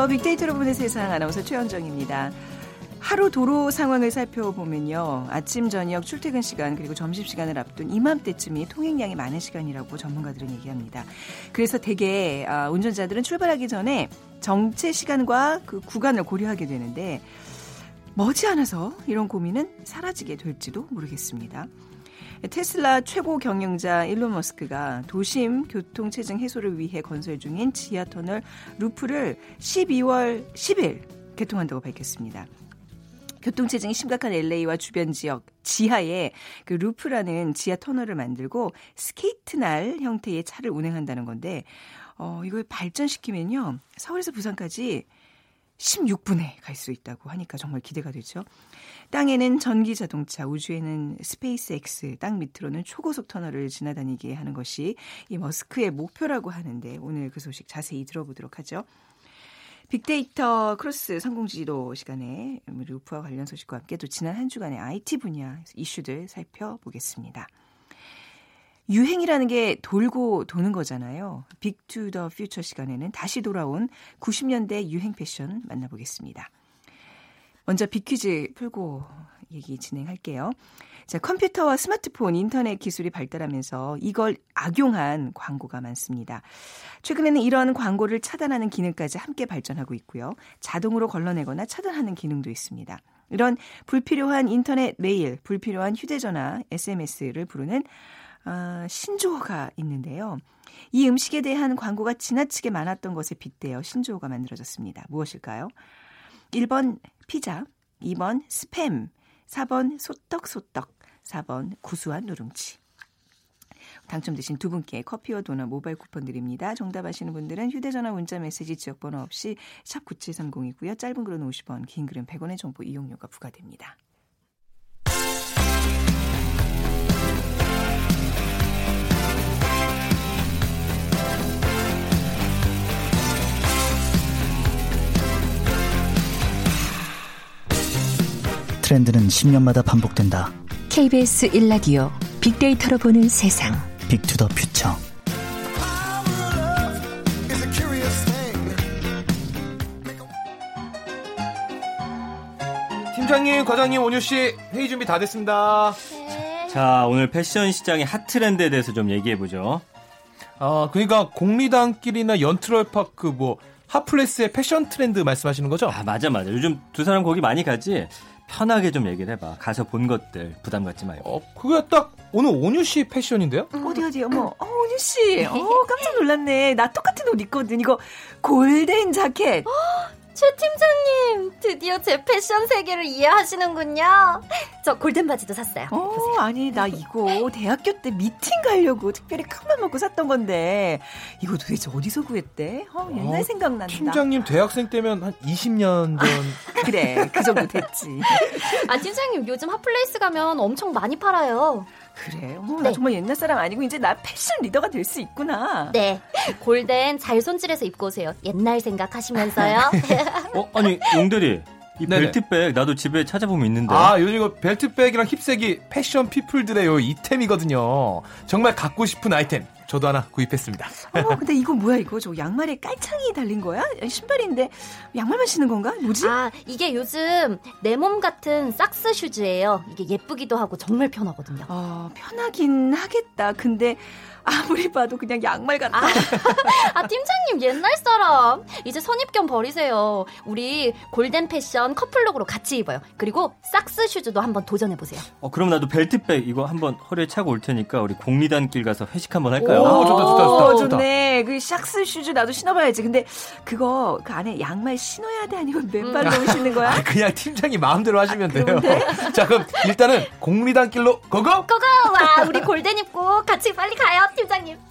안녕하세요. 빅데이터로 보는 세상 아나운서 최현정입니다. 하루 도로 상황을 살펴보면요. 아침, 저녁, 출퇴근 시간, 그리고 점심 시간을 앞둔 이맘때쯤이 통행량이 많은 시간이라고 전문가들은 얘기합니다. 그래서 대개 아, 운전자들은 출발하기 전에 정체 시간과 그 구간을 고려하게 되는데 머지않아서 이런 고민은 사라지게 될지도 모르겠습니다. 테슬라 최고 경영자 일론 머스크가 도심 교통 체증 해소를 위해 건설 중인 지하 터널 Loop를 12월 10일 개통한다고 밝혔습니다. 교통체증이 심각한 LA와 주변 지역 지하에 그 Loop라는 지하 터널을 만들고 스케이트 날 형태의 차를 운행한다는 건데 어 이걸 발전시키면요. 서울에서 부산까지 16분에 갈 수 있다고 하니까 정말 기대가 되죠. 땅에는 전기 자동차, 우주에는 스페이스X, 땅 밑으로는 초고속 터널을 지나다니게 하는 것이 이 머스크의 목표라고 하는데 오늘 그 소식 자세히 들어보도록 하죠. 빅데이터 크로스 성공지도 시간에 Loop와 관련 소식과 함께 또 지난 한 주간의 IT 분야 이슈들 살펴보겠습니다. 유행이라는 게 돌고 도는 거잖아요. 빅 to the future 시간에는 다시 돌아온 90년대 유행 패션 만나보겠습니다. 먼저 빅퀴즈 풀고 얘기 진행할게요. 자, 컴퓨터와 스마트폰, 인터넷 기술이 발달하면서 이걸 악용한 광고가 많습니다. 최근에는 이런 광고를 차단하는 기능까지 함께 발전하고 있고요. 자동으로 걸러내거나 차단하는 기능도 있습니다. 이런 불필요한 인터넷 메일, 불필요한 휴대전화, SMS를 부르는 어, 신조어가 있는데요. 이 음식에 대한 광고가 지나치게 많았던 것에 빗대어 신조어가 만들어졌습니다. 무엇일까요? 1번 피자, 2번 스팸, 4번 소떡소떡, 4번 구수한 누룽지. 당첨되신 두 분께 커피와 도넛 모바일 쿠폰 드립니다. 정답하시는 분들은 휴대전화 문자 메시지 지역번호 없이 샵 9730이고요. 짧은 글은 50원, 긴 글은 100원의 정보 이용료가 부과됩니다. 트렌드는 10년마다 반복된다. KBS 1라디오 빅데이터로 보는 세상. 빅 to the future. 팀장님, 과장님, 온유 씨 회의 준비 다 됐습니다. 자, 오늘 패션 시장의 핫 트렌드에 대해서 좀 얘기해 보죠. 아, 그러니까 공리단길이나 연트럴파크 뭐 hot place의 패션 트렌드 말씀하시는 거죠? 아, 맞아 맞아. 요즘 두 사람 거기 많이 가지. 편하게 좀 얘기를 해봐. 가서 본 것들 부담 갖지 말고. 어, 그게 딱 오늘 온유 씨 패션인데요? 어디 어디 어머 어 온유 씨, 어 깜짝 놀랐네. 나 똑같은 옷 입거든. 이거 골덴 자켓. 최 팀장님, 드디어 제 패션 세계를 이해하시는군요. 저 골든 바지도 샀어요. 어, 보세요. 아니 나 이거 대학교 때 미팅 가려고 특별히 큰맘 먹고 샀던 건데 이거 도대체 어디서 구했대? 어, 옛날 어, 생각난다. 팀장님 대학생 때면 한 20년 전. 그래 그 정도 됐지. 아, 팀장님, 요즘 hot place 가면 엄청 많이 팔아요. 그래. 어머, 나 네. 정말 옛날 사람 아니고 이제 나 패션 리더가 될 수 있구나. 네. 골덴 잘 손질해서 입고 오세요. 옛날 생각하시면서요. 어, 아니 용대리. 이 네네. belt bag 나도 집에 찾아보면 있는데. 아, 요즘 이거 벨트백이랑 힙색이 패션 people들의 요 it템이거든요. 정말 갖고 싶은 아이템. 저도 하나 구입했습니다. 어머 근데 이거 뭐야 이거 저 양말에 깔창이 달린 거야? 신발인데 양말만 신는 건가? 뭐지? 아, 이게 요즘 내 몸 같은 socks shoes예요. 이게 예쁘기도 하고 정말 편하거든요. 어, 편하긴 하겠다. 근데 아무리 봐도 그냥 양말 같아. 아, 팀장님 옛날 사람. 이제 선입견 버리세요. 우리 골덴 패션 couple look으로 같이 입어요. 그리고 socks shoes도 한번 도전해 보세요. 어, 그럼 나도 belt bag 이거 한번 허리에 차고 올 테니까 우리 공리단길 가서 회식 한번 할까요? 오, 좋다, 좋다, 좋다, 오, 좋다. 좋네. 그 socks shoes 나도 신어봐야지. 근데 그거 그 안에 양말 신어야 돼 아니면 맨발로 신는 거야? 아, 그냥 팀장님 마음대로 하시면 돼요. 그런데? 자, 그럼 일단은 공리단길로 go go! go go! 와, 우리 골덴 입고 같이 빨리 가요, 팀장님.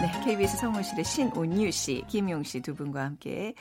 네, KBS 성우실의 신온유 씨, 김용 씨 두 분과 함께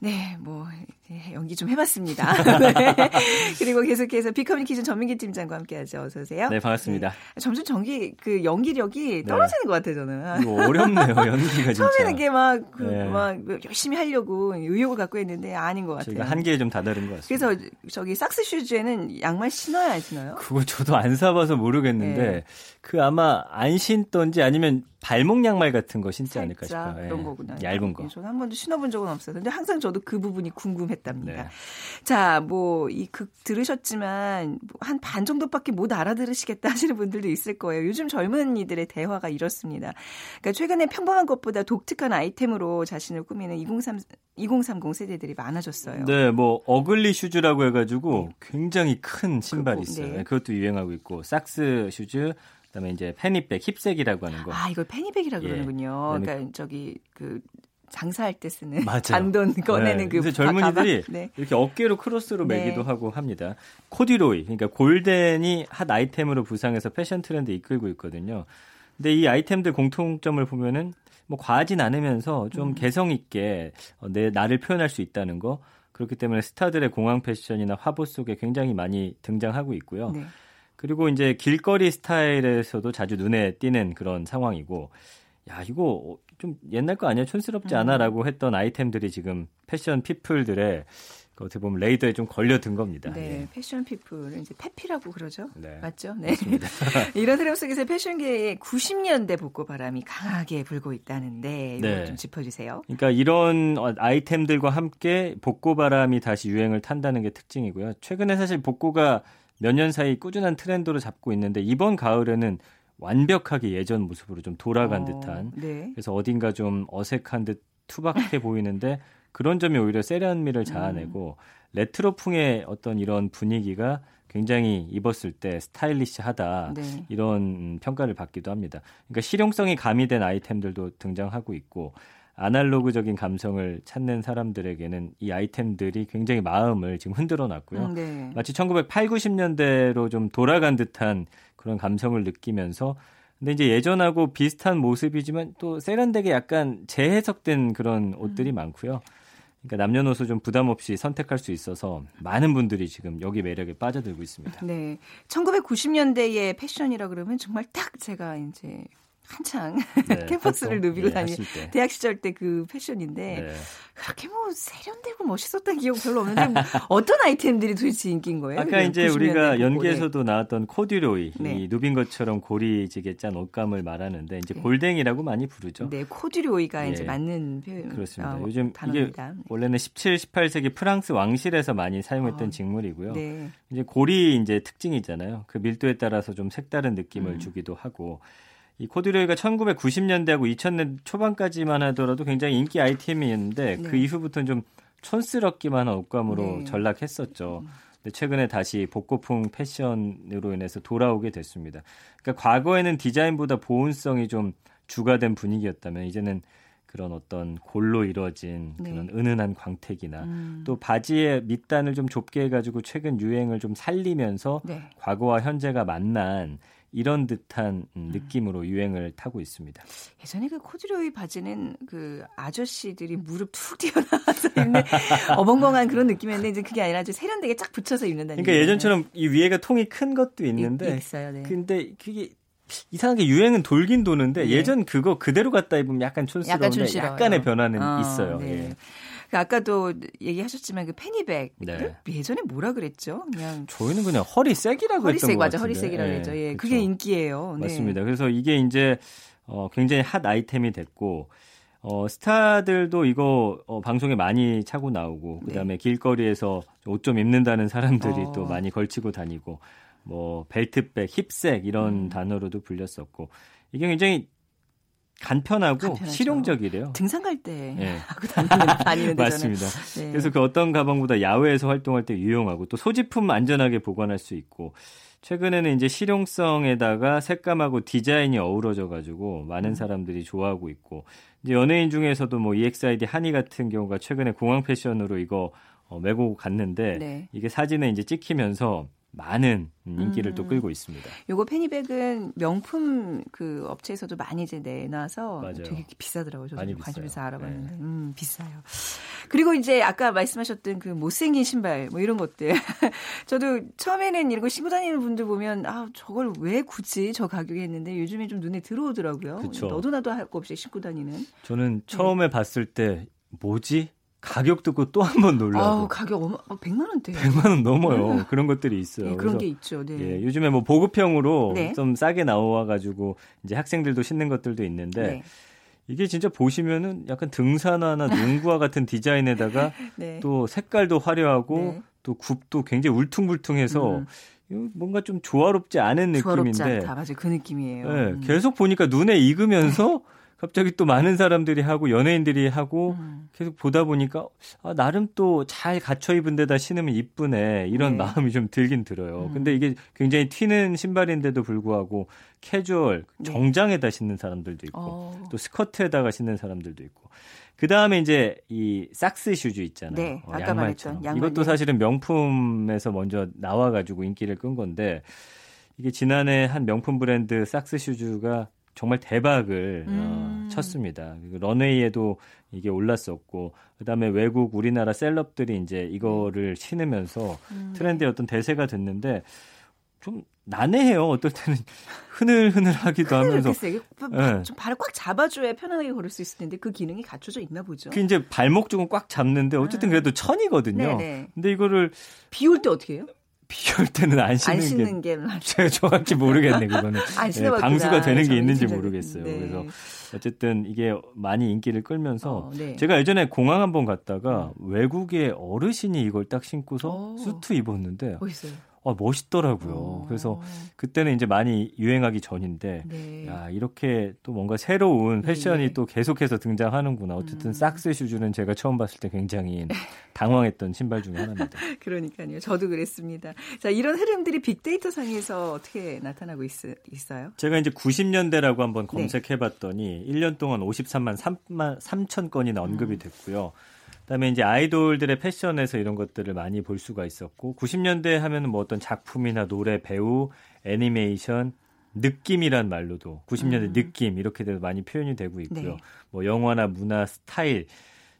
네, 뭐 네, 연기 좀 해봤습니다. 네. 그리고 계속해서 비커뮤니케이션 전민기 팀장과 함께하죠. 어서 오세요. 네, 반갑습니다. 네. 점점 전기 그 연기력이 떨어지는 것 같아요, 저는. 이거 어렵네요, 연기가 진짜. 처음에는 이게 막, 그, 네. 막 열심히 하려고 의욕을 갖고 했는데 아닌 것 같아요. 저희가 한계에 좀 다다른 것 같습니다. 그래서 저기 socks shoes에는 양말 신어야 안 신어요? 그거 저도 안 사봐서 모르겠는데 네. 그 아마 안 신던지 아니면 발목 양말 같은 거 신지 않을까 싶어요. 그런 예. 거구나. 얇은 거. 저는 한 번도 신어본 적은 없어요. 근데 항상 저도 그 부분이 궁금했답니다. 네. 자, 뭐 이 극 들으셨지만 뭐 한 반 정도밖에 못 알아들으시겠다 하시는 분들도 있을 거예요. 요즘 젊은이들의 대화가 이렇습니다. 그러니까 최근에 평범한 것보다 독특한 아이템으로 자신을 꾸미는 2030, 2030 세대들이 많아졌어요. 네, 뭐 ugly shoes라고 해가지고 굉장히 큰 신발이 그거, 있어요. 네. 그것도 유행하고 있고 socks shoes, 그다음에 이제 fanny bag, hip sack이라고 하는 거. 아, 이걸 페니백이라 예. 그러는군요. 그러니까 저기 그 장사할 때 쓰는 맞아요. 잔돈 꺼내는 네, 그 그래서 젊은이들이? 네. 이렇게 어깨로 크로스로 네. 매기도 하고 합니다. 코디로이, 그러니까 골덴이 핫 아이템으로 부상해서 패션 트렌드 이끌고 있거든요. 근데 이 아이템들 공통점을 보면은 뭐 과하진 않으면서 음. 좀 개성 있게 어, 내 나를 표현할 수 있다는 거. 그렇기 때문에 스타들의 공항 패션이나 화보 속에 굉장히 많이 등장하고 있고요. 네. 그리고 이제 길거리 스타일에서도 자주 눈에 띄는 그런 상황이고, 야, 이거 좀 옛날 거 아니야? 촌스럽지 않아? 라고 했던 아이템들이 지금 패션 피플들의 그 어떻게 보면 레이더에 좀 걸려든 겁니다. 네, 예. 패션 피플은 이제 페피라고 그러죠. 네. 맞죠? 네. 이런 흐름 속에서 패션계의 90년대 복고 바람이 강하게 불고 있다는데 이거 네. 좀 짚어주세요. 그러니까 이런 어, 아이템들과 함께 복고 바람이 다시 유행을 탄다는 게 특징이고요. 최근에 사실 복고가 몇 년 사이 꾸준한 트렌드로 잡고 있는데 이번 가을에는 완벽하게 예전 모습으로 좀 돌아간 어, 듯한 네. 그래서 어딘가 좀 어색한 듯 투박해 보이는데 그런 점이 오히려 세련미를 자아내고 레트로풍의 어떤 이런 분위기가 굉장히 입었을 때 스타일리시하다 네. 이런 평가를 받기도 합니다. 그러니까 실용성이 가미된 아이템들도 등장하고 있고 아날로그적인 감성을 찾는 사람들에게는 이 아이템들이 굉장히 마음을 지금 흔들어 놨고요. 음, 네. 마치 1980, 90년대로 좀 돌아간 듯한 그런 감성을 느끼면서 근데 이제 예전하고 비슷한 모습이지만 또 세련되게 약간 재해석된 그런 옷들이 많고요. 그러니까 남녀노소 좀 부담 없이 선택할 수 있어서 많은 분들이 지금 여기 매력에 빠져들고 있습니다. 네. 1990년대의 패션이라 그러면 정말 딱 제가 이제 한창 네, 캠퍼스를 활동, 누비고 예, 다니 하실 때. 대학 시절 때 그 패션인데 네. 그렇게 뭐 세련되고 멋있었던 기억 별로 없는데 뭐 어떤 아이템들이 도대체 인기인 거예요? 아까 그 이제 90년대 우리가 복고에. 연기에서도 나왔던 코듀로이, 네. 이 누빈 것처럼 고리지게 짠 옷감을 말하는데 이제 네. 골댕이라고 많이 부르죠. 네, 코듀로이가 예. 이제 맞는 표현 그렇습니다. 어, 요즘 단어입니다. 이게 원래는 17, 18세기 프랑스 왕실에서 많이 사용했던 아, 직물이고요. 네. 이제 고리 이제 특징이잖아요. 그 밀도에 따라서 좀 색다른 느낌을 음. 주기도 하고 이 코듀로이가 1990년대하고 2000년 초반까지만 하더라도 굉장히 인기 아이템이었는데 네. 그 이후부터는 좀 촌스럽기만 한 옷감으로 네. 전락했었죠. 근데 최근에 다시 복고풍 패션으로 인해서 돌아오게 됐습니다. 그러니까 과거에는 디자인보다 보온성이 좀 주가 된 분위기였다면 이제는 그런 어떤 골로 이루어진 네. 그런 은은한 광택이나 음. 또 바지의 밑단을 좀 좁게 해가지고 최근 유행을 좀 살리면서 네. 과거와 현재가 만난 이런 듯한 음, 느낌으로 유행을 타고 있습니다. 예전에 그 코듀로이 바지는 그 아저씨들이 무릎 툭 튀어나와서 입는 어벙벙한 그런 느낌이었는데 이제 그게 아니라 아주 세련되게 쫙 붙여서 입는다는 그러니까. 예전처럼 이 위에가 통이 큰 것도 있- 있는데 있 어요. 네. 근데 그게 이상하게 유행은 돌긴 도는데 네. 예전 그거 그대로 갖다 입으면 약간 촌스러운데 약간 촌스러워요. 약간의 변화는 어, 있어요. 네. 예. 그 아까도 얘기하셨지만 그 페니백 네. 예전에 뭐라 그랬죠? 그냥 저희는 그냥 허리색이라고 했던 허리색 것 맞아 같은데. 허리색이라고 예, 그랬죠. 예. 그게 인기예요. 네. 맞습니다. 그래서 이게 이제 어, 굉장히 핫 아이템이 됐고 어, 스타들도 이거 어, 방송에 많이 차고 나오고 그다음에 길거리에서 옷 좀 입는다는 사람들이 네. 어. 또 많이 걸치고 다니고 뭐 벨트백, 힙색 이런 음. 단어로도 불렸었고 이게 굉장히 간편하고 간편하죠. 실용적이래요. 등산 갈때 예. 하고 다니는 다니는. 맞습니다. 네. 그래서 그 어떤 가방보다 야외에서 활동할 때 유용하고 또 소지품 안전하게 보관할 수 있고 최근에는 이제 실용성에다가 색감하고 디자인이 어우러져 가지고 음. 많은 사람들이 좋아하고 있고 이제 연예인 중에서도 뭐 EXID 한이 같은 경우가 최근에 공항 패션으로 이거 어, 메고 갔는데 네. 이게 사진에 이제 찍히면서 많은 인기를 음. 또 끌고 있습니다. 요거 페니백은 명품 그 업체에서도 많이 이제 내놔서 맞아요. 되게 비싸더라고요. 저도 많이 관심있어 비싸요. 네. 알아봤는데. 음, 비싸요. 그리고 이제 아까 말씀하셨던 그 못생긴 신발 뭐 이런 것들. 저도 처음에는 이런 거 신고 다니는 분들 보면 아, 저걸 왜 굳이 저 가격에 했는데 요즘에 좀 눈에 들어오더라고요. 그쵸. 너도 나도 할 거 없이 신고 다니는. 저는 처음에 봤을 때 뭐지? 가격 듣고 또 한 번 놀라고 아우, 가격 어마, 어, 100만 원대. 100만 원 넘어요. 그런 것들이 있어요. 예, 그래서 그런 게 있죠. 네. 예, 요즘에 뭐 보급형으로 네. 좀 싸게 나와 가지고 이제 학생들도 신는 것들도 있는데 네. 이게 진짜 보시면은 약간 등산화나 농구화 같은 디자인에다가 네. 또 색깔도 화려하고 네. 또 굽도 굉장히 울퉁불퉁해서 음. 뭔가 좀 조화롭지 않은 조화롭지 느낌인데 않다. 맞아요. 그 느낌이에요. 예, 음. 계속 보니까 눈에 익으면서 갑자기 또 많은 사람들이 하고 연예인들이 하고 음. 계속 보다 보니까 아, 나름 또 잘 갖춰 입은 데다 신으면 이쁘네 이런 네. 마음이 좀 들긴 들어요. 음. 근데 이게 굉장히 튀는 신발인데도 불구하고 캐주얼 네. 정장에다 신는 사람들도 있고 어. 또 스커트에다가 신는 사람들도 있고 그 다음에 이제 이 socks shoes 있잖아요. 네, 어, 아까. 말했던 양말, 이것도 네. 사실은 명품에서 먼저 나와가지고 인기를 끈 건데 이게 지난해 한 명품 브랜드 socks shoes가 정말 대박을 음. 어, 쳤습니다. 런웨이에도 이게 올랐었고 그다음에 외국 우리나라 셀럽들이 이제 이거를 신으면서 음. 트렌드의 어떤 대세가 됐는데 좀 난해해요. 어떨 때는 흐늘흐늘하기도 하면서 네. 좀 발을 꽉 잡아줘야 편안하게 걸을 수 있을 텐데 그 기능이 갖춰져 있나 보죠. 그 이제 발목 쪽은 꽉 잡는데 어쨌든 그래도 천이거든요. 아. 네네. 근데 이거를 비올 때 어떻게 해요? 비올 때는 안 신는, 안게 신는 게, 제가 정확히 모르겠네 그거는. 안 예, 신어봤구나. 방수가 되는 게 있는지 모르겠어요. 네. 그래서 어쨌든 이게 많이 인기를 끌면서 어, 네. 제가 예전에 공항 한번 갔다가 외국의 어르신이 이걸 딱 신고서 어. 수트 입었는데 멋있어요. 아, 멋있더라고요. 어. 그래서 그때는 이제 많이 유행하기 전인데 네. 야, 이렇게 또 뭔가 새로운 패션이 예. 또 계속해서 등장하는구나. 어쨌든 음. 삭스 슈즈는 제가 처음 봤을 때 굉장히 당황했던 신발 중에 하나입니다. 그러니까요. 저도 그랬습니다. 자, 이런 흐름들이 빅데이터 상에서 어떻게 나타나고 있, 있어요? 제가 이제 90년대라고 한번 네. 검색해 봤더니 1년 동안 53만 3만 3천 건이나 언급이 음. 됐고요. 그다음에 이제 아이돌들의 패션에서 이런 것들을 많이 볼 수가 있었고 90년대 하면은 뭐 어떤 작품이나 노래, 배우, 애니메이션, 느낌이란 말로도 90년대 음. 느낌 이렇게 돼서 많이 표현이 되고 있고요. 네. 뭐 영화나 문화, 스타일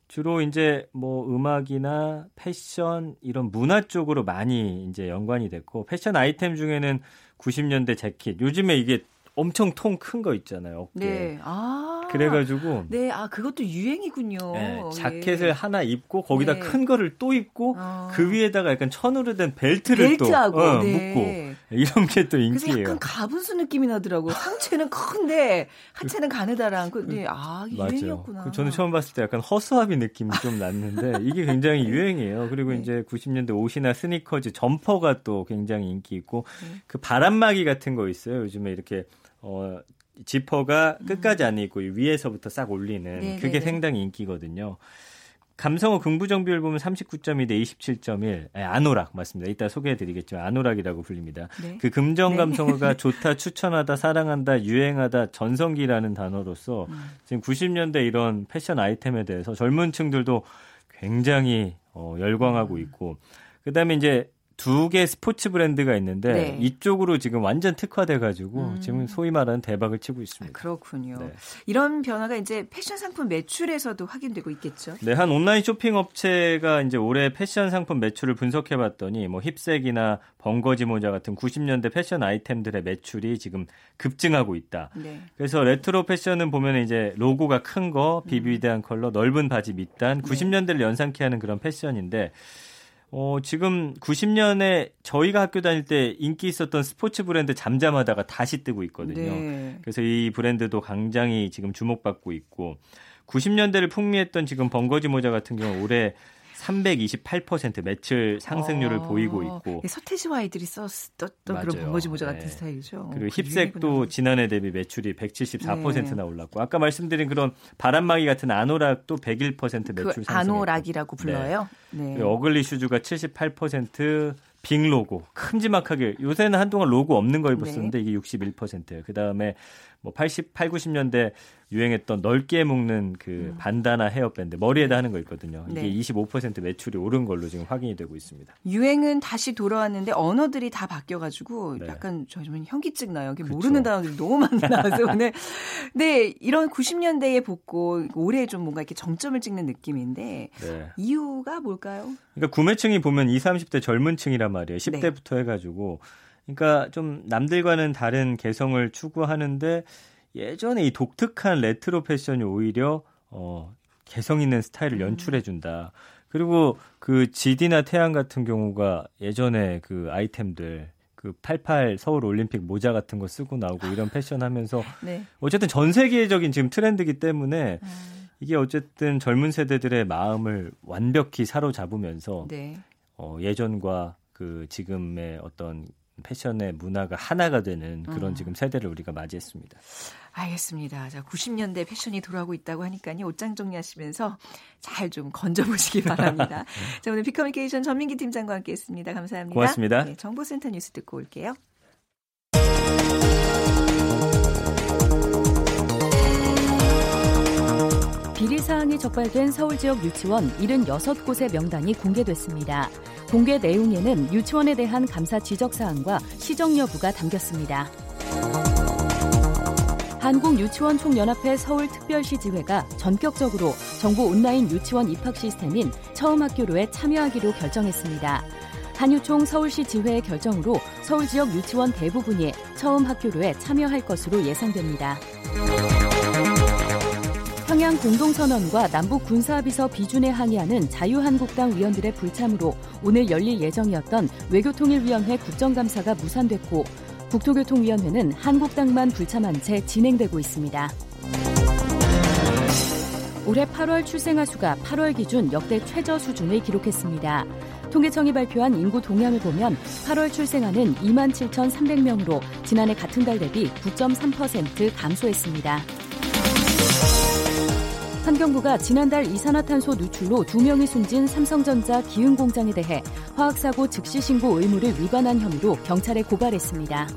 주로 이제 뭐 음악이나 패션 이런 문화 쪽으로 많이 이제 연관이 됐고 패션 아이템 중에는 90년대 재킷 요즘에 이게 엄청 통 큰 거 있잖아요. 어깨. 네. 아. 그래가지고 네, 아, 그것도 유행이군요. 네, 예. 자켓을 하나 입고 거기다 네. 큰 거를 또 입고 아. 그 위에다가 약간 천으로 된 벨트를 벨트하고, 또 어, 네. 묶고 이런 게또 그래서 인기예요. 약간 가분수 느낌이 나더라고. 상체는 큰데 하체는 가느다란. 그, 네, 아, 이게 맞아요. 유행이었구나. 그 저는 처음 봤을 때 약간 허수아비 느낌이 좀 났는데 이게 굉장히 유행이에요. 그리고 네. 이제 90년대 옷이나 스니커즈, 점퍼가 또 굉장히 인기 있고 네. 그 바람막이 같은 거 있어요. 요즘에 이렇게 어 지퍼가 끝까지 안 있고 위에서부터 싹 올리는 음. 네, 그게 네, 네. 상당히 인기거든요. 감성어 긍부정 비율 보면 39.2대 27.1. 아, 아노락 맞습니다. 이따 소개해드리겠지만 아노락이라고 불립니다. 네. 그 긍정 네. 감성어가 좋다, 추천하다, 사랑한다, 유행하다, 전성기라는 단어로서 음. 지금 90년대 이런 패션 아이템에 대해서 젊은 층들도 굉장히 어, 열광하고 음. 있고 그다음에 이제 두 개 스포츠 브랜드가 있는데 네. 이쪽으로 지금 완전 특화돼 가지고 음. 지금 소위 말하는 대박을 치고 아, 있습니다. 그렇군요. 네. 이런 변화가 이제 패션 상품 매출에서도 확인되고 있겠죠. 네, 한 온라인 쇼핑 업체가 이제 올해 패션 상품 매출을 분석해 봤더니 뭐 힙색이나 벙거지 모자 같은 90년대 패션 아이템들의 매출이 지금 급증하고 있다. 네. 그래서 레트로 패션은 보면 이제 로고가 큰 거, vivid한 컬러, 넓은 바지 밑단, 90년대를 연상케 하는 그런 패션인데 어, 지금 90년에 저희가 학교 다닐 때 인기 있었던 스포츠 브랜드 잠잠하다가 다시 뜨고 있거든요. 네. 그래서 이 브랜드도 굉장히 지금 주목받고 있고 90년대를 풍미했던 지금 번거지 모자 같은 경우 올해 328% 매출 상승률을 어, 보이고 있고 예, 서태지와 아이들이 썼던 그런. 번거지 모자 같은 네. 스타일이죠. 그리고 그 힙색도. 지난해 대비 매출이 174%나 네. 올랐고 아까 말씀드린 그런 바람막이 같은 아노락도 101%그 매출 상승. 아노락이라고 불러요. 네. ugly shoes가 78%, big logo 큼지막하게 요새는 한동안 로고 없는 거 입었었는데 네. 이게 61%예요. 그다음에 뭐 80, 8, 90년대 유행했던 넓게 묶는 그 반다나 헤어밴드 머리에다 하는 거 있거든요. 이게 네. 25% 매출이 오른 걸로 지금 확인이 되고 있습니다. 유행은 다시 돌아왔는데 언어들이 다 바뀌어가지고 네. 약간 저좀 현기증 나요. 이게 그쵸. 모르는 단어들이 너무 많이 나와서 오늘 네 이런 90년대의 복고 올해 좀 뭔가 이렇게 정점을 찍는 느낌인데 네. 이유가 뭘까요? 그러니까 구매층이 보면 20, 30대 젊은 층이란 말이에요. 10대부터 해가지고. 그러니까 좀 남들과는 다른 개성을 추구하는데 예전에 이 독특한 레트로 패션이 오히려 어, 개성 있는 스타일을 연출해 준다. 그리고 그 GD나 태양 같은 경우가 예전에 그 아이템들 그88 서울 올림픽 모자 같은 거 쓰고 나오고 이런 패션 하면서 네. 어쨌든 전 세계적인 지금 트렌드이기 때문에 음, 이게 어쨌든 젊은 세대들의 마음을 완벽히 사로잡으면서 네. 어, 예전과 그 지금의 어떤 패션의 문화가 하나가 되는 그런 음. 지금 세대를 우리가 맞이했습니다. 알겠습니다. 자, 90년대 패션이 돌아오고 있다고 하니까요. 옷장 정리하시면서 잘 좀 건져보시기 바랍니다. 자, 오늘 비커뮤니케이션 전민기 팀장과 함께 했습니다. 감사합니다. 고맙습니다. 네, 정보센터 뉴스 듣고 올게요. 비리 사항이 적발된 서울 지역 유치원 76곳의 명단이 공개됐습니다. 공개 내용에는 유치원에 대한 감사 지적 사항과 시정 여부가 담겼습니다. 한국유치원총연합회 서울특별시 지회가 전격적으로 정부 온라인 유치원 입학 시스템인 처음 학교로에 참여하기로 결정했습니다. 한유총 서울시 지회의 결정으로 서울 지역 유치원 대부분이 처음 학교로에 참여할 것으로 예상됩니다. 평양 공동선언과 남북 군사합의서 비준에 항의하는 자유한국당 위원들의 불참으로 오늘 열릴 예정이었던 외교통일위원회 국정감사가 무산됐고 국토교통위원회는 한국당만 불참한 채 진행되고 있습니다. 올해 8월 출생아 수가 8월 기준 역대 최저 수준을 기록했습니다. 통계청이 발표한 인구 동향을 보면 8월 출생아는 2만 7,300명으로 지난해 같은 달 대비 9.3% 감소했습니다. 환경부가 지난달 이산화탄소 누출로 두 명이 숨진 삼성전자 기흥 공장에 대해 화학사고 즉시 신고 의무를 위반한 혐의로 경찰에 고발했습니다.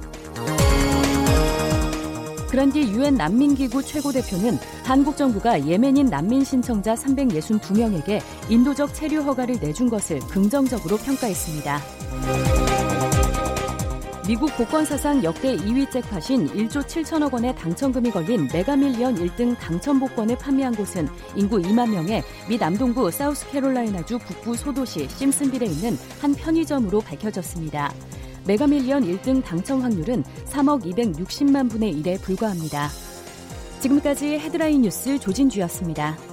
그란디 유엔 난민기구 최고 대표는 한국 정부가 예멘인 난민 신청자 362명에게 인도적 체류 허가를 내준 것을 긍정적으로 평가했습니다. 미국 복권 사상 역대 2위 잭팟인 1조 7천억 원의 당첨금이 걸린 메가밀리언 1등 당첨 복권을 판매한 곳은 인구 2만 명의 미 남동부 사우스캐롤라이나주 북부 소도시 심슨빌에 있는 한 편의점으로 밝혀졌습니다. 메가밀리언 1등 당첨 확률은 3억 260만 분의 1에 불과합니다. 지금까지 헤드라인 뉴스 조진주였습니다.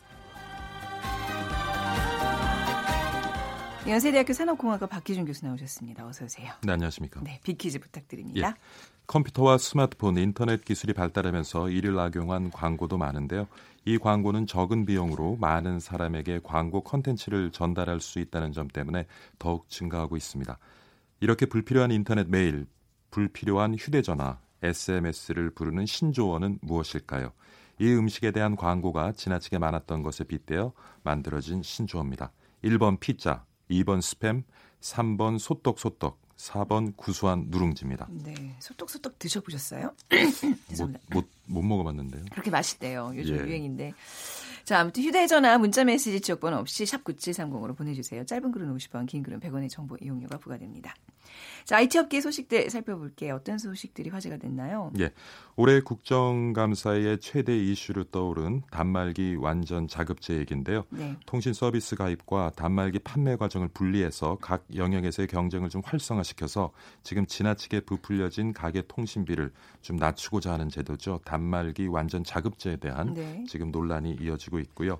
연세대학교 산업공학과 박희준 교수 나오셨습니다. 어서 오세요. 네, 안녕하십니까. 네, 빅퀴즈 부탁드립니다. 예. 컴퓨터와 스마트폰, 인터넷 기술이 발달하면서 이를 악용한 광고도 많은데요. 이 광고는 적은 비용으로 많은 사람에게 광고 컨텐츠를 전달할 수 있다는 점 때문에 더욱 증가하고 있습니다. 이렇게 불필요한 인터넷 메일, 불필요한 휴대전화, SMS를 부르는 신조어는 무엇일까요? 이 음식에 대한 광고가 지나치게 많았던 것에 빗대어 만들어진 신조어입니다. 1번 피자, 2번 스팸, 3번 소떡소떡, 4번 구수한 누룽지입니다. 네, 소떡소떡 드셔보셨어요? 못. 못, 못 먹어봤는데요. 그렇게 맛있대요. 요즘 예. 유행인데. 자, 아무튼 휴대전화, 문자메시지 지역번호 없이 샵 9730으로 보내주세요. 짧은 글은 50원, 긴 글은 100원의 정보 이용료가 부과됩니다. 자, IT 업계 소식들 살펴볼게요. 어떤 소식들이 화제가 됐나요? 예. 올해 국정감사의 최대 이슈로 떠오른 단말기 완전 자급제 얘기인데요. 네. 통신 서비스 가입과 단말기 판매 과정을 분리해서 각 영역에서의 경쟁을 좀 활성화시켜서 지금 지나치게 부풀려진 가계 통신비를 좀 낮추고자 하는 제도죠. 단말기 완전 자급제에 대한 네. 지금 논란이 이어지고 있고요.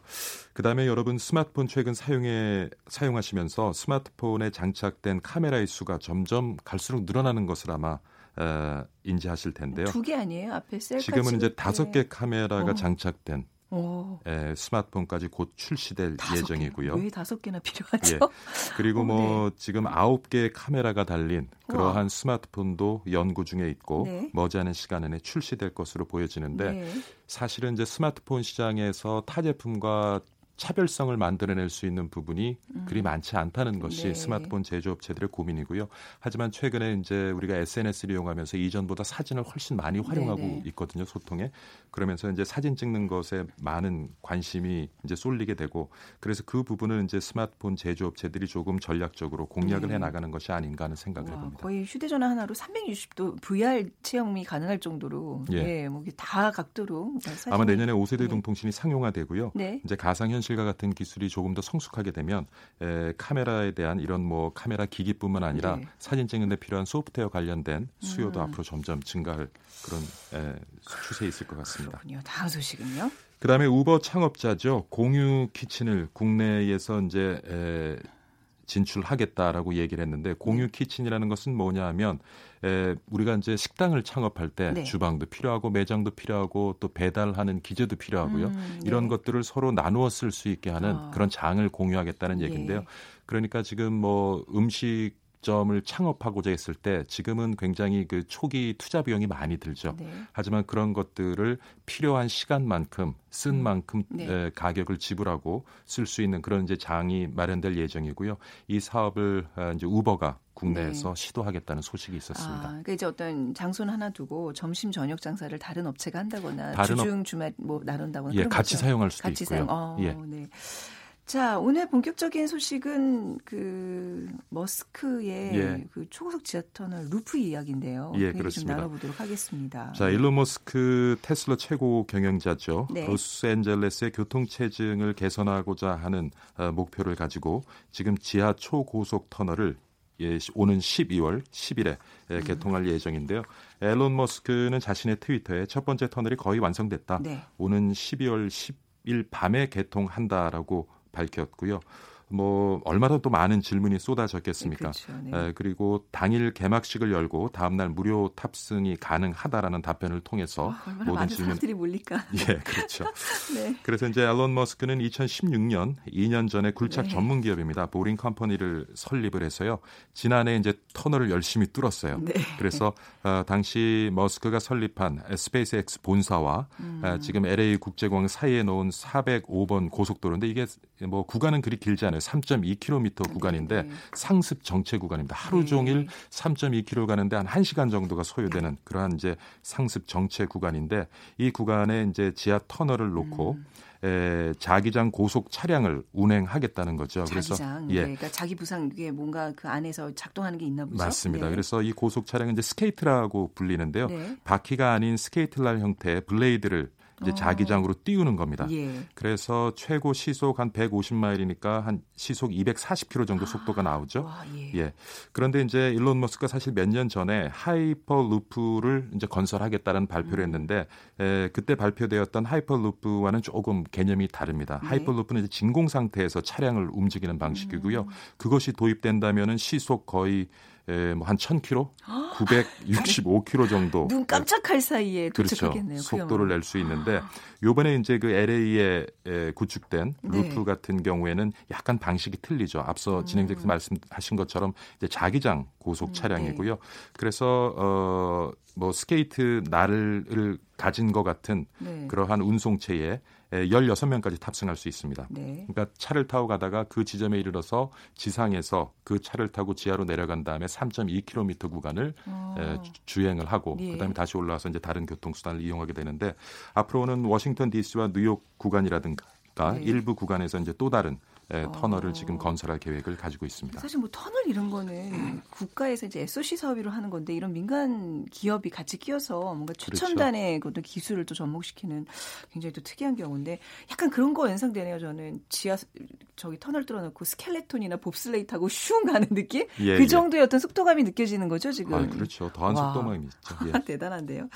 그다음에 여러분 스마트폰 최근 사용에 사용하시면서 스마트폰에 장착된 카메라의 수가 점점 갈수록 늘어나는 것을 아마 어, 인지하실 텐데요. 두 개 아니에요? 앞에 셀카 지금은 이제 다섯 때. 개 카메라가 어. 장착된 오, 에, 스마트폰까지 곧 출시될 예정이고요. 개. 왜 다섯 개나 필요하죠? 예. 그리고 어, 뭐 지금 아홉 개의 카메라가 달린 그러한 우와. 스마트폰도 연구 중에 있고 네. 머지않은 시간 안에 출시될 것으로 보여지는데 네. 사실은 이제 스마트폰 시장에서 타 제품과 차별성을 만들어낼 수 있는 부분이 그리 많지 않다는 것이 네. 스마트폰 제조업체들의 고민이고요. 하지만 최근에 이제 우리가 SNS를 이용하면서 이전보다 사진을 훨씬 많이 활용하고 네, 네. 있거든요, 소통에. 그러면서 이제 사진 찍는 것에 많은 관심이 이제 쏠리게 되고 그래서 그 부분을 이제 스마트폰 제조업체들이 조금 전략적으로 공략을 네. 해 나가는 것이 아닌가 하는 생각을 와, 해봅니다. 거의 휴대전화 하나로 360도 VR 체험이 가능할 정도로 예. 예, 뭐 이게 다 각도로 아마 내년에 5세대 네. 동통신이 상용화되고요. 네. 이제 가상현실 과 같은 기술이 조금 더 성숙하게 되면 에, 카메라에 대한 이런 뭐 카메라 기기뿐만 아니라 네. 사진 찍는데 필요한 소프트웨어 관련된 수요도 음. 앞으로 점점 증가할 그런 에, 추세에 있을 것 같습니다. 그렇군요. 다음 소식은요? 그다음에 우버 창업자죠. 공유 키친을 국내에서 이제 에, 진출하겠다라고 얘기를 했는데 공유 네. 키친이라는 것은 뭐냐 하면 에, 우리가 이제 식당을 창업할 때 네. 주방도 필요하고 매장도 필요하고 또 배달하는 기재도 필요하고요. 음, 네. 이런 것들을 서로 나누어 쓸 수 있게 하는 아. 그런 장을 공유하겠다는 예. 얘기인데요. 그러니까 지금 뭐 음식 점을 창업하고자 했을 때 지금은 굉장히 그 초기 투자 비용이 많이 들죠. 네. 하지만 그런 것들을 필요한 시간만큼 쓴 음. 만큼 네. 에, 가격을 지불하고 쓸 수 있는 그런 이제 장이 마련될 예정이고요. 이 사업을 어, 이제 우버가 국내에서 시도하겠다는 소식이 아, 있었습니다. 그러니까 이제 어떤 장소는 하나 두고 점심 저녁 장사를 다른 업체가 한다거나 다른 업- 주중 주말 뭐 나눈다거나 예, 같이 거죠? 사용할 수도 같이 있고요. 사용. 어, 예. 네. 자, 오늘 본격적인 소식은 그 머스크의 예. 그 초고속 지하 터널 루프 이야기인데요. 예, 그 그렇습니다. 나눠보도록 하겠습니다. 자, 일론 머스크 테슬라 최고 경영자죠. 네. 로스앤젤레스의 교통 체증을 개선하고자 하는 어, 목표를 가지고 지금 지하 초고속 터널을 예, 시- 오는 12월 10일에 예, 음. 개통할 예정인데요. 앨런 머스크는 자신의 트위터에 첫 번째 터널이 거의 완성됐다. 네. 오는 12월 10일 밤에 개통한다라고 밝혔고요. 뭐 얼마나 또 많은 질문이 쏟아졌겠습니까? 그렇죠. 네. 에, 그리고 당일 개막식을 열고 다음 날 무료 탑승이 가능하다라는 답변을 통해서 아, 얼마나 모든 많은 질문 사람들이 몰릴까. 예, 그렇죠. 네. 그래서 이제 앨런 머스크는 2016년 2년 전에 굴착 네. 전문 기업입니다. 보링 컴퍼니를 설립을 해서요. 지난해 이제 터널을 열심히 뚫었어요. 네. 그래서 어, 당시 머스크가 설립한 스페이스X 본사와 음. 어, 지금 LA 국제공항 사이에 놓은 405번 고속도로인데 이게 뭐 구간은 그리 길지 않아요. 3.2km 구간인데 네. 상습 정체 구간입니다. 하루 네. 종일 3.2km 가는데 한 1시간 정도가 소요되는 그러한 이제 상습 정체 구간인데 이 구간에 이제 지하 터널을 놓고 음. 에, 자기장 고속 차량을 운행하겠다는 거죠. 그래서 자기장. 예. 네. 그러니까 자기 부상 이게 뭔가 그 안에서 작동하는 게 있나 보죠. 맞습니다. 네. 그래서 이 고속 차량은 이제 스케이트라고 불리는데요. 네. 바퀴가 아닌 스케이트날 형태의 blade를 이제 어. 자기장으로 띄우는 겁니다. 예. 그래서 최고 시속 한 150마일이니까 한 시속 240km 정도 속도가 나오죠. 와, 예. 예. 그런데 이제 일론 머스크가 사실 몇 년 전에 하이퍼루프를 이제 건설하겠다는 발표를 음. 했는데 에, 그때 발표되었던 하이퍼루프와는 조금 개념이 다릅니다. 네. 하이퍼루프는 이제 진공 상태에서 차량을 움직이는 방식이고요. 음. 그것이 도입된다면은 시속 거의 뭐한 1000km, 965km 정도 눈 깜짝할 사이에 그렇죠. 도착하겠네요. 속도를 낼 수 있는데 요번에 이제 그 LA에 에, 구축된 네. 루프 같은 경우에는 약간 방식이 틀리죠. 앞서 진행자께서 말씀하신 것처럼 이제 자기장 고속 음, 차량이고요. 그래서 어 뭐 스케이트 날을 가진 것 같은 네. 그러한 운송체에 에, 16명까지 탑승할 수 있습니다. 네. 그러니까 차를 타고 가다가 그 지점에 이르러서 지상에서 그 차를 타고 지하로 내려간 다음에 3.2km 구간을 어. 에, 주- 주행을 하고 예. 그다음에 다시 올라와서 이제 다른 교통수단을 이용하게 되는데 앞으로는 워싱턴 D.C.와 뉴욕 구간이라든가 네. 일부 구간에서 이제 또 다른 에, 터널을 지금 건설할 계획을 가지고 있습니다. 사실 뭐 터널 이런 거는 국가에서 이제 SOC 사업으로 하는 건데 이런 민간 기업이 같이 끼어서 뭔가 그렇죠. 최첨단의 그것도 기술을 또 접목시키는 굉장히 또 특이한 경우인데 약간 그런 거 연상되네요. 저는 지하 저기 터널 뚫어놓고 스켈레톤이나 봅슬레이 타고 슝 가는 느낌? 예, 그 예. 정도의 어떤 속도감이 느껴지는 거죠 지금. 아, 그렇죠. 더한 와. 속도감이 있죠. 예. 대단한데요.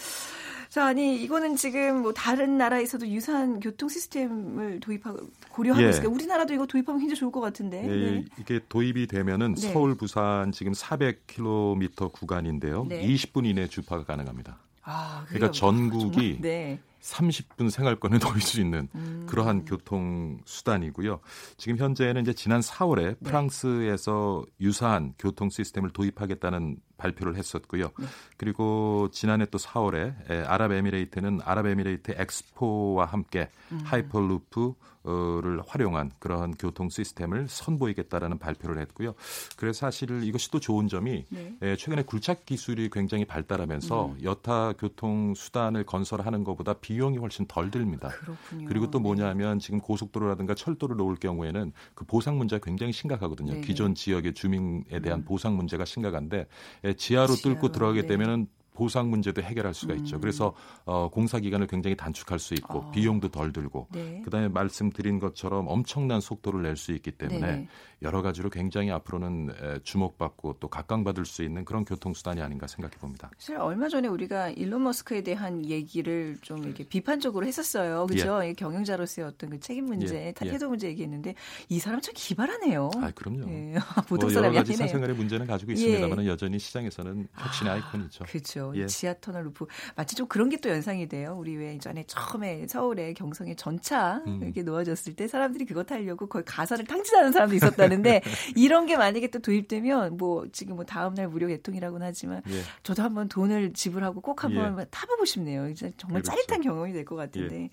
자, 아니 이거는 지금 뭐 다른 나라에서도 유사한 교통 시스템을 도입하고 고려하고 예. 있으니까 우리나라도 이거 도입 하면 굉장히 좋을 것 같은데. 예, 네. 이게 도입이 되면은 네. 서울 부산 지금 400km 구간인데요. 네. 20분 이내 주파가 가능합니다. 아, 그러니까? 전국이 정말? 네. 30분 생활권에 놓일 수 있는 음. 그러한 교통 수단이고요. 지금 현재는 이제 지난 4월에 네. 프랑스에서 유사한 교통 시스템을 도입하겠다는 발표를 했었고요. 네. 그리고 지난해 또 4월에 에, 아랍에미레이트는 아랍에미레이트 엑스포와 함께 음. 하이퍼루프를 활용한 그러한 교통 시스템을 선보이겠다라는 발표를 했고요. 그래서 사실 이것이 또 좋은 점이 네. 에, 최근에 굴착 기술이 굉장히 발달하면서 음. 여타 교통 수단을 건설하는 것보다 비용이 훨씬 덜 듭니다. 그렇군요. 그리고 또 뭐냐면 지금 고속도로라든가 철도를 놓을 경우에는 그 보상 문제가 굉장히 심각하거든요. 네. 기존 지역의 주민에 대한 음. 보상 문제가 심각한데 에, 지하로 뚫고 지하로, 들어가게 네. 되면은 보상 문제도 해결할 수가 있죠. 음. 그래서 어, 공사 기간을 굉장히 단축할 수 있고 아. 비용도 덜 들고 네. 그다음에 말씀드린 것처럼 엄청난 속도를 낼 수 있기 때문에 네네. 여러 가지로 굉장히 앞으로는 에, 주목받고 또 각광받을 수 있는 그런 교통수단이 아닌가 생각해 봅니다. 사실 얼마 전에 우리가 일론 머스크에 대한 얘기를 좀 이렇게 비판적으로 했었어요. 그죠? 이 경영자로서의 어떤 그 책임 문제, 예, 타- 예. 태도 문제 얘기했는데 이 사람 참 기발하네요. 아, 그럼요. 예. 보통 뭐 여러 사람이 가지 아니네요. 사생활의 문제는 가지고 예. 있습니다만 여전히 시장에서는 혁신의 아이콘이죠 그렇죠. 예. 지하 터널 루프 마치 좀 그런 게 또 연상이 돼요. 우리 왜 전에 처음에 서울에 경성에 전차 음. 이렇게 놓아졌을 때 사람들이 그거 타려고 거의 가산을 탕진하는 사람도 있었다는 데 이런 게 만약에 또 도입되면 뭐 지금 뭐 다음 날 무료 개통이라고는 하지만 예. 저도 한번 돈을 지불하고 꼭 한번 타보고 싶네요. 이제 정말 그렇죠. 짜릿한 경험이 될 것 같은데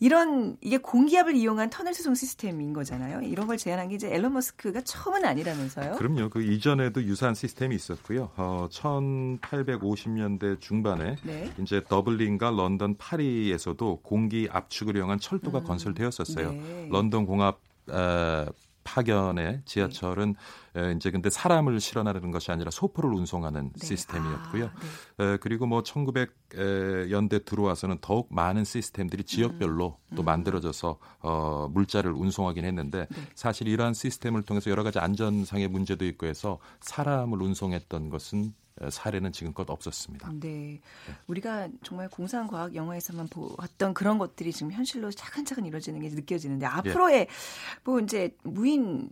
이런 이게 공기압을 이용한 터널 수송 시스템인 거잖아요. 이런 걸 제안한 게 이제 앨런 머스크가 처음은 아니라면서요? 그럼요. 그 이전에도 유사한 시스템이 있었고요. 어, 1850년대 중반에 네. 이제 더블린과 런던 파리에서도 공기 압축을 이용한 철도가 건설되었었어요. 네. 런던 공합 어, 파견의 지하철은 에, 이제 근데 사람을 실어나르는 것이 아니라 소포를 운송하는 네. 시스템이었고요. 아, 네. 에, 그리고 뭐 1900년대 들어와서는 더욱 많은 시스템들이 지역별로 또 만들어져서 어, 물자를 운송하긴 했는데 네. 사실 이러한 시스템을 통해서 여러 가지 안전상의 문제도 있고 해서 사람을 운송했던 것은 에, 사례는 지금껏 없었습니다. 네. 우리가 정말 공상 과학 영화에서만 보았던 그런 것들이 지금 현실로 차근차근 이루어지는 게 느껴지는데 앞으로의 뭐 이제 무인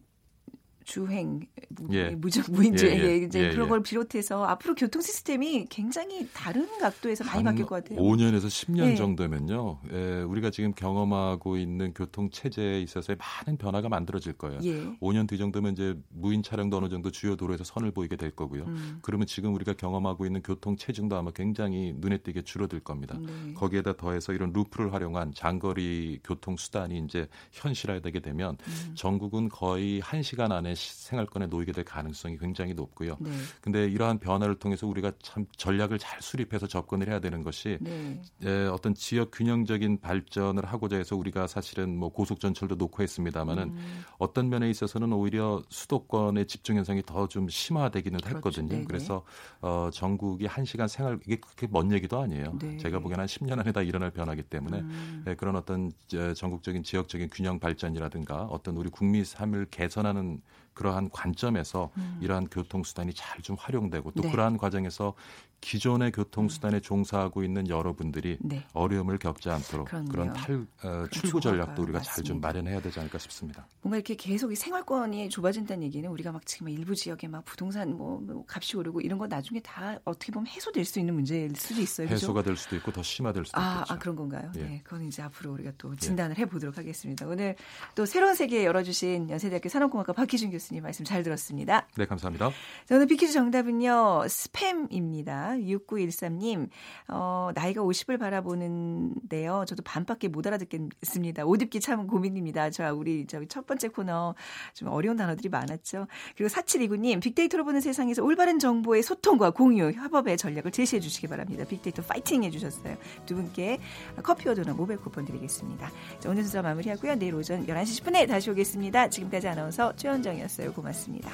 주행, 무, 예. 무적 무인 주행 예, 예. 이제 예, 그런 예. 걸 비롯해서 앞으로 교통 시스템이 굉장히 다른 각도에서 많이 바뀔 것 같아요. 5년에서 10년 예. 정도면요. 에, 우리가 지금 경험하고 있는 교통 체제에 있어서 많은 변화가 만들어질 거예요. 예. 5년 뒤 정도면 이제 무인 차량도 어느 정도 주요 도로에서 선을 보이게 될 거고요. 음. 그러면 지금 우리가 경험하고 있는 교통 체증도 아마 굉장히 눈에 띄게 줄어들 겁니다. 네. 거기에다 더해서 이런 루프를 활용한 장거리 교통 수단이 이제 현실화되게 되면 음. 전국은 거의 1시간 안에 시- 생활권에 놓이게 될 가능성이 굉장히 높고요. 네. 근데 이러한 변화를 통해서 우리가 참 전략을 잘 수립해서 접근을 해야 되는 것이 네. 에, 어떤 지역 균형적인 발전을 하고자 해서 우리가 사실은 뭐 고속 전철도 놓고 했습니다마는 음. 어떤 면에 있어서는 오히려 수도권의 집중 현상이 더 좀 심화되기는 그렇죠. 했거든요. 네네. 그래서 어, 전국이 한 시간 생활 이게 그렇게 먼 얘기도 아니에요. 네. 제가 보기에는 한 10년 안에 다 일어날 변화기 때문에 음. 예, 그런 어떤 저, 전국적인 지역적인 균형 발전이라든가 어떤 우리 국민 삶을 개선하는 그러한 관점에서 이러한 교통수단이 잘 좀 활용되고 또 음. 네. 그러한 과정에서 기존의 교통수단에 종사하고 있는 여러분들이 네. 어려움을 겪지 않도록 그럼요. 그런 탈, 어, 출구 전략도 우리가 잘 좀. 마련해야 되지 않을까 싶습니다. 뭔가 이렇게 계속 이 생활권이 좁아진다는 얘기는 우리가 막 지금 일부 지역에 막 부동산 뭐, 뭐 값이 오르고 이런 거 나중에 다 어떻게 보면 해소될 수 있는 문제일 수도 있어요. 그죠? 해소가 될 수도 있고 더 심화될 수도 아, 있겠죠. 아, 그런 건가요? 예. 네, 그건 이제 앞으로 우리가 또 진단을 해보도록 하겠습니다. 오늘 또 새로운 세계 열어주신 연세대학교 산업공학과 박희준 교수. 교수님 말씀 잘 들었습니다. 네, 감사합니다. 자, 오늘 빅퀴즈 정답은요, 스팸입니다. 6913님, 어, 나이가 50을 바라보는데요. 저도 반밖에 못 알아듣겠습니다. 옷 입기 참 고민입니다. 자, 우리 저기 첫 번째 코너 좀 어려운 단어들이 많았죠. 그리고 4729님, 빅데이터로 보는 세상에서 올바른 정보의 소통과 공유, 협업의 전략을 제시해 주시기 바랍니다. 빅데이터 파이팅 해 주셨어요. 두 분께 커피와 도넛 모바일 쿠폰 드리겠습니다. 자, 오늘 순서 마무리하고요. 내일 오전 11시 10분에 다시 오겠습니다. 지금까지 아나운서 최현정이었 어요. 고맙습니다.